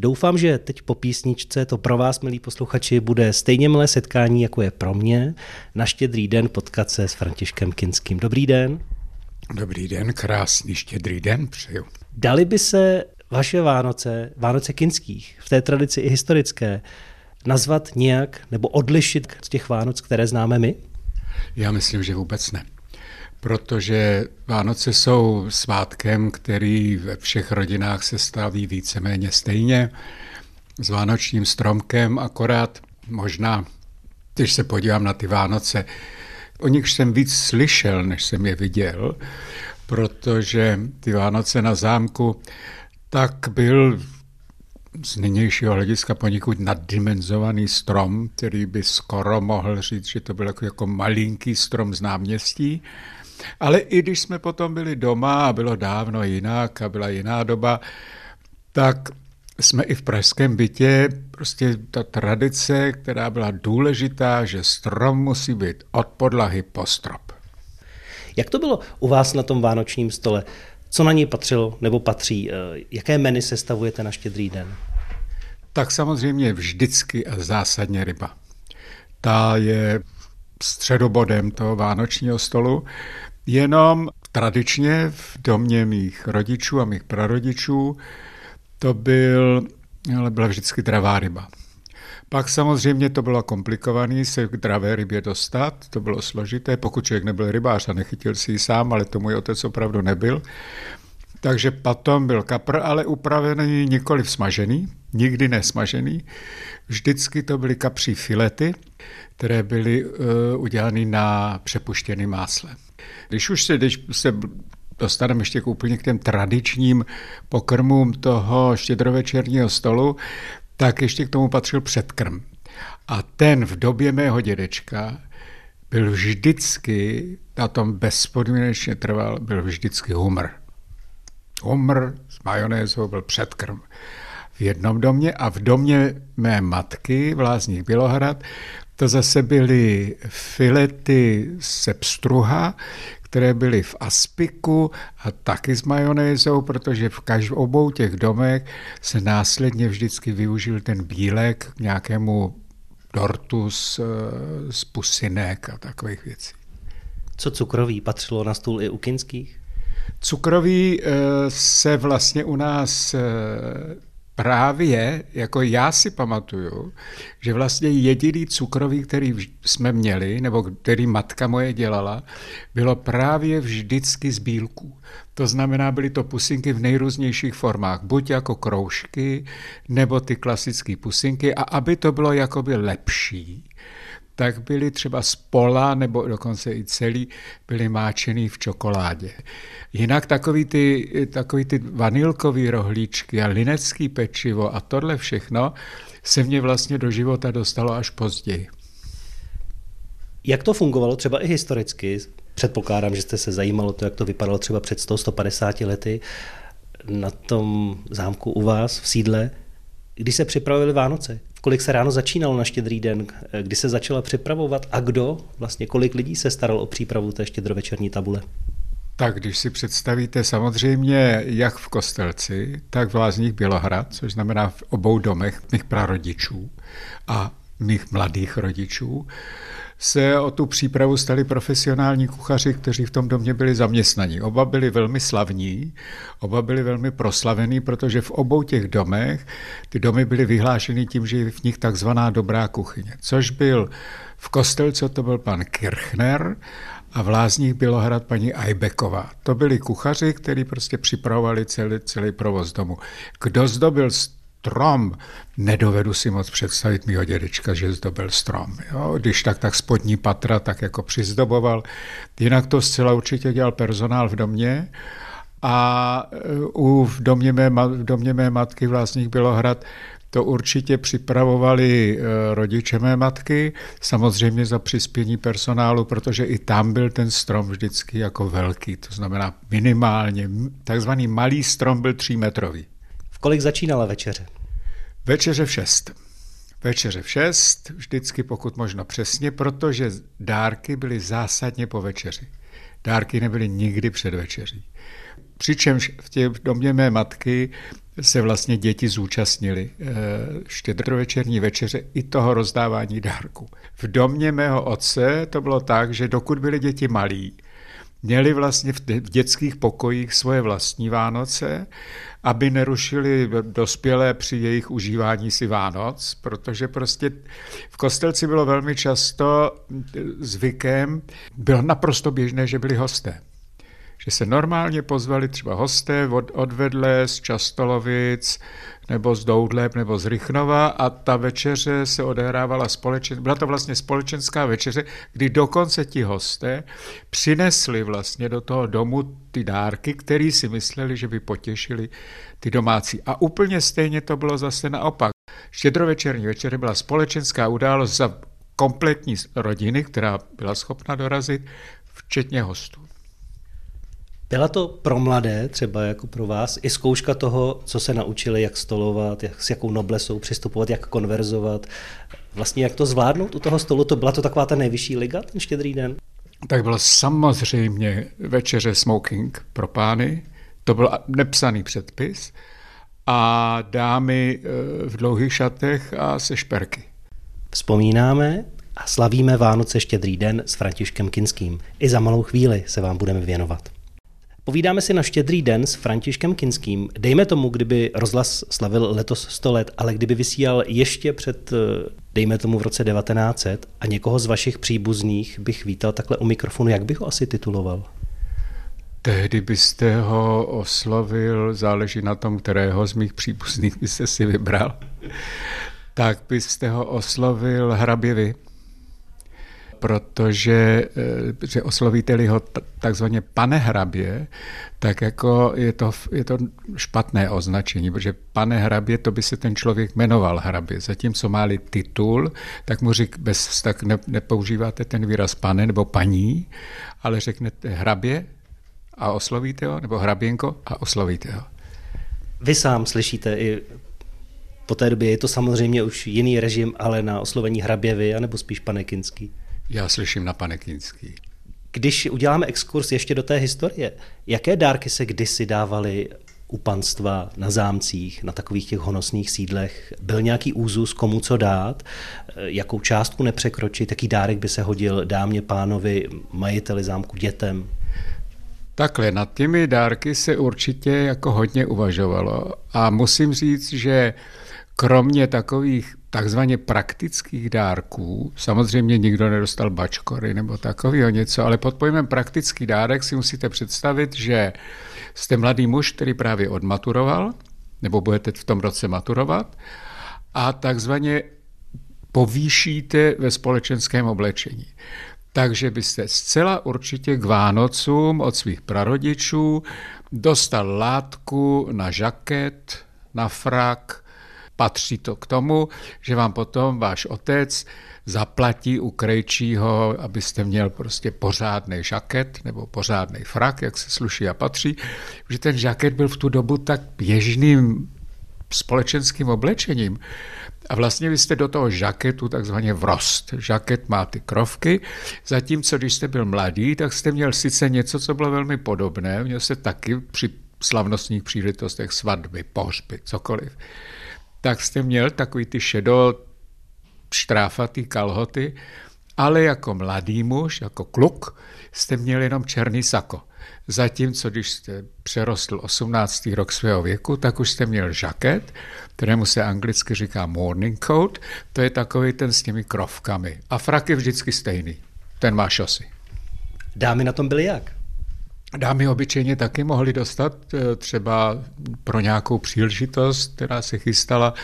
Doufám, že teď po písničce to pro vás, milí posluchači, bude stejně milé setkání, jako je pro mě, na štědrý den potkat se s Františkem Kinským. Dobrý den. Dobrý den, krásný štědrý den přeju. Dali by se vaše Vánoce, Vánoce kinských, v té tradici i historické, nazvat nějak nebo odlišit z těch Vánoc, které známe my? Já myslím, že vůbec ne. Protože Vánoce jsou svátkem, který ve všech rodinách se staví víceméně stejně, s vánočním stromkem, akorát možná, když se podívám na ty Vánoce, o nich jsem víc slyšel, než jsem je viděl, protože ty Vánoce na zámku tak byl z nynějšího hlediska poněkud naddimenzovaný strom, který by skoro mohl říct, že to byl jako, jako malinký strom z náměstí. Ale i když jsme potom byli doma a bylo dávno jinak a byla jiná doba, tak jsme i v pražském bytě, prostě ta tradice, která byla důležitá, že strom musí být od podlahy po strop. Jak to bylo u vás na tom vánočním stole? Co na něj patřilo nebo patří? Eh, jaké menu sestavujete na štědrý den? Tak samozřejmě vždycky a zásadně ryba. Ta je středobodem toho vánočního stolu. Jenom tradičně v domě mých rodičů a mých prarodičů to byl, ale byla vždycky dravá ryba. Pak samozřejmě to bylo komplikované se k dravé rybě dostat, to bylo složité, pokud člověk nebyl rybář a nechytil si ji sám, ale to můj otec opravdu nebyl. Takže potom byl kapr, ale upravený nikoli smažený, nikdy nesmažený. Vždycky to byly kapří filety, které byly uh, udělány na přepuštěném másle. Když už se, když se dostaneme ještě k úplně k těm tradičním pokrmům toho štědrovečerního stolu, tak ještě k tomu patřil předkrm. A ten v době mého dědečka byl vždycky, na tom bezpodmínečně trval, byl vždycky humr. Humr s majonézou byl předkrm v jednom domě a v domě mé matky v Lázních Bělohrad to zase byly filety se pstruha, které byly v aspiku a taky s majonézou, protože v každém obou těch domech se následně vždycky využil ten bílek k nějakému dortu z, z pusinek a takových věcí. Co cukroví patřilo na stůl i u kinských? Cukroví eh, se vlastně u nás eh, právě, jako já si pamatuju, že vlastně jediný cukrový, který jsme měli, nebo který matka moje dělala, bylo právě vždycky z bílků. To znamená, byly to pusinky v nejrůznějších formách, buď jako kroužky, nebo ty klasické pusinky, a aby to bylo jakoby lepší, tak byly třeba z pola nebo dokonce i celý byly máčený v čokoládě. Jinak takový ty, takový ty vanilkový rohlíčky a linecký pečivo a tohle všechno se mě vlastně do života dostalo až později. Jak to fungovalo třeba i historicky? Předpokládám, že jste se zajímalo to, jak to vypadalo třeba před 100-150 lety na tom zámku u vás v sídle, když se připravili Vánoce kolik se ráno začínalo na štědrý den, kdy se začala připravovat a kdo, vlastně kolik lidí se staral o přípravu té štědrovečerní tabule? Tak když si představíte samozřejmě jak v Kostelci, tak v Lázních Bělohrad, což znamená v obou domech mých prarodičů a mladých rodičů, se o tu přípravu stali profesionální kuchaři, kteří v tom domě byli zaměstnaní. Oba byli velmi slavní, oba byli velmi proslavení, protože v obou těch domech ty domy byly vyhlášeny tím, že je v nich takzvaná dobrá kuchyně, což byl v Kostelce to byl pan Kirchner a v Lázních Bělohrad paní Ajbeková. To byli kuchaři, kteří prostě připravovali celý, celý provoz domu. Kdo zdobil strom. Nedovedu si moc představit mýho dědečka, že zdobil strom. Jo? Když tak, tak spodní patra tak jako přizdoboval. Jinak to zcela určitě dělal personál v domě. A e, u, v, domě mé, v domě mé matky vlastních Bělohrad to určitě připravovali e, rodiče mé matky, samozřejmě za přispění personálu, protože i tam byl ten strom vždycky jako velký, to znamená minimálně, takzvaný malý strom byl třímetrový. V kolik začínala večeře? Večeře v šest. Večeře v šest, vždycky pokud možno přesně, protože dárky byly zásadně po večeři. Dárky nebyly nikdy před večeří. Přičemž v těch domě mé matky se vlastně děti zúčastnili eh, štědrovečerní večeře i toho rozdávání dárku. V domě mého otce to bylo tak, že dokud byly děti malí, měli vlastně v dětských pokojích svoje vlastní Vánoce, aby nerušili dospělé při jejich užívání si Vánoc, protože prostě v kostelci bylo velmi často zvykem, bylo naprosto běžné, že byli hosté že se normálně pozvali třeba hosté od, odvedle z Častolovic nebo z Doudleb nebo z Rychnova a ta večeře se odehrávala společenská, byla to vlastně společenská večeře, kdy dokonce ti hosté přinesli vlastně do toho domu ty dárky, který si mysleli, že by potěšili ty domácí. A úplně stejně to bylo zase naopak. Štědrovečerní večeře byla společenská událost za kompletní rodiny, která byla schopna dorazit, včetně hostů. Byla to pro mladé, třeba jako pro vás, i zkouška toho, co se naučili, jak stolovat, jak, s jakou noblesou přistupovat, jak konverzovat, vlastně jak to zvládnout u toho stolu, to byla to taková ta nejvyšší liga, ten štědrý den? Tak byl samozřejmě večeře smoking pro pány, to byl nepsaný předpis, a dámy e, v dlouhých šatech a se šperky. Vzpomínáme a slavíme Vánoce štědrý den s Františkem Kinským. I za malou chvíli se vám budeme věnovat. Povídáme si na štědrý den s Františkem Kinským. Dejme tomu, kdyby rozhlas slavil letos 100 let, ale kdyby vysílal ještě před, eh, dejme tomu v roce 1900 a někoho z vašich příbuzných bych vítal takhle u mikrofonu, jak bych ho asi tituloval? Tehdy byste ho oslovil, záleží na tom, kterého z mých příbuzných byste si vybral, tak byste ho oslovil hraběvy protože eh, že oslovíte-li ho takzvaně pane hrabě, tak jako je to, je to špatné označení, protože pane hrabě, to by se ten člověk jmenoval hrabě. Zatímco má-li titul, tak mu řík, bez, tak ne, nepoužíváte ten výraz pane nebo paní, ale řeknete hrabě a oslovíte ho, nebo hraběnko a oslovíte ho. Vy sám slyšíte i po té době je to samozřejmě už jiný režim, ale na oslovení hraběvy, anebo spíš panekinský? Já slyším na Panekínský. Když uděláme exkurs ještě do té historie, jaké dárky se kdysi dávaly u panstva, na zámcích, na takových těch honosných sídlech? Byl nějaký úzus, komu co dát, jakou částku nepřekročit, jaký dárek by se hodil dámě, pánovi, majiteli zámku, dětem? Takhle, nad těmi dárky se určitě jako hodně uvažovalo a musím říct, že kromě takových takzvaně praktických dárků, samozřejmě nikdo nedostal bačkory nebo takového něco, ale pod pojmem praktický dárek si musíte představit, že jste mladý muž, který právě odmaturoval, nebo budete v tom roce maturovat, a takzvaně povýšíte ve společenském oblečení. Takže byste zcela určitě k Vánocům od svých prarodičů dostal látku na žaket, na frak, patří to k tomu, že vám potom váš otec zaplatí u krejčího, abyste měl prostě pořádný žaket nebo pořádný frak, jak se sluší a patří, že ten žaket byl v tu dobu tak běžným společenským oblečením. A vlastně vy jste do toho žaketu takzvaně vrost. Žaket má ty krovky, zatímco když jste byl mladý, tak jste měl sice něco, co bylo velmi podobné, měl se taky při slavnostních příležitostech svatby, pohřby, cokoliv tak jste měl takový ty šedo štráfatý kalhoty, ale jako mladý muž, jako kluk, jste měl jenom černý sako. Zatímco, když jste přerostl 18. rok svého věku, tak už jste měl žaket, kterému se anglicky říká morning coat, to je takový ten s těmi krovkami. A frak je vždycky stejný, ten má šosy. Dámy na tom byly jak? Dámy obyčejně taky mohly dostat eh, třeba pro nějakou příležitost, která se chystala,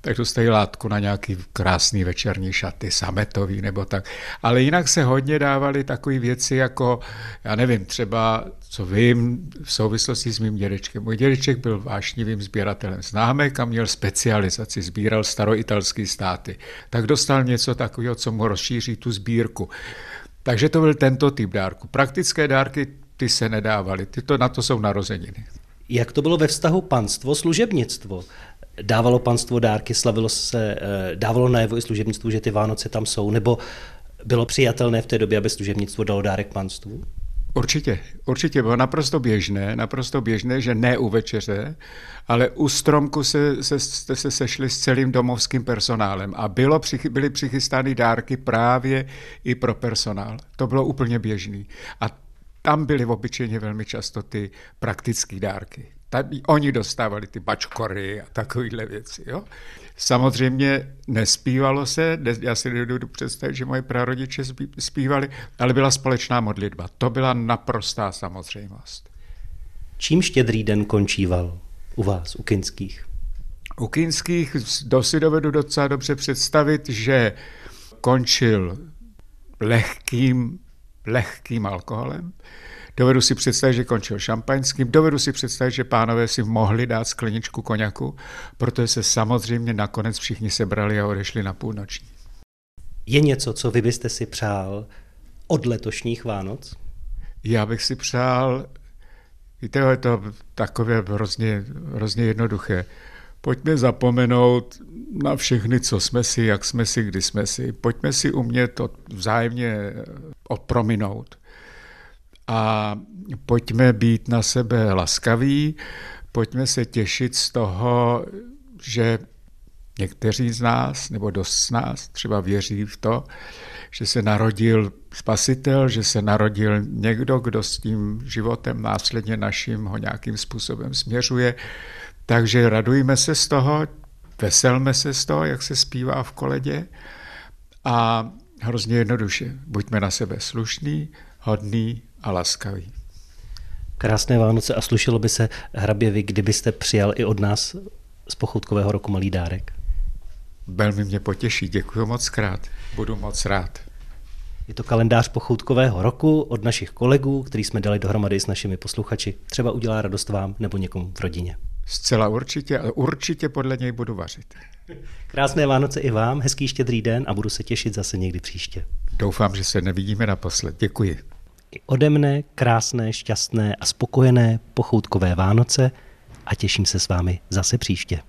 tak dostají látku na nějaký krásný večerní šaty, sametový nebo tak. Ale jinak se hodně dávaly takové věci jako, já nevím, třeba, co vím, v souvislosti s mým dědečkem. Můj dědeček byl vášnivým sběratelem známek a měl specializaci, sbíral staroitalské státy. Tak dostal něco takového, co mu rozšíří tu sbírku. Takže to byl tento typ dárku. Praktické dárky ty se nedávaly. Ty to, na to jsou narozeniny. Jak to bylo ve vztahu panstvo, služebnictvo? Dávalo panstvo dárky, slavilo se, eh, dávalo najevo i služebnictvu, že ty Vánoce tam jsou, nebo bylo přijatelné v té době, aby služebnictvo dalo dárek panstvu? Určitě, určitě bylo naprosto běžné, naprosto běžné, že ne u večeře, ale u stromku se, se, jste se sešli s celým domovským personálem a bylo, byly přichystány dárky právě i pro personál. To bylo úplně běžný. A tam byly obyčejně velmi často ty praktické dárky. Tady oni dostávali ty bačkory a takovéhle věci. Jo? Samozřejmě nespívalo se, já si nedovedu představit, že moje prarodiče zpívali, ale byla společná modlitba. To byla naprostá samozřejmost. Čím štědrý den končíval u vás, u Kinských? U Kinských do si dovedu docela dobře představit, že končil lehkým, lehkým alkoholem, Dovedu si představit, že končil šampaňským, dovedu si představit, že pánové si mohli dát skleničku koněku, protože se samozřejmě nakonec všichni sebrali a odešli na půlnoční. Je něco, co vy byste si přál od letošních Vánoc? Já bych si přál, víte, je to takové hrozně, hrozně jednoduché. Pojďme zapomenout na všechny, co jsme si, jak jsme si, kdy jsme si. Pojďme si umět to vzájemně odprominout a pojďme být na sebe laskaví, pojďme se těšit z toho, že někteří z nás, nebo dost z nás třeba věří v to, že se narodil spasitel, že se narodil někdo, kdo s tím životem následně naším ho nějakým způsobem směřuje. Takže radujme se z toho, veselme se z toho, jak se zpívá v koledě a hrozně jednoduše, buďme na sebe slušný, hodný a laskavý. Krásné Vánoce a slušelo by se hrabě vy, kdybyste přijal i od nás z pochoutkového roku malý dárek. Velmi mě potěší, děkuji moc krát, budu moc rád. Je to kalendář pochoutkového roku od našich kolegů, který jsme dali dohromady s našimi posluchači. Třeba udělá radost vám nebo někomu v rodině. Zcela určitě, ale určitě podle něj budu vařit. Krásné Vánoce i vám, hezký štědrý den a budu se těšit zase někdy příště. Doufám, že se nevidíme naposled. Děkuji i ode mne krásné, šťastné a spokojené pochoutkové Vánoce a těším se s vámi zase příště.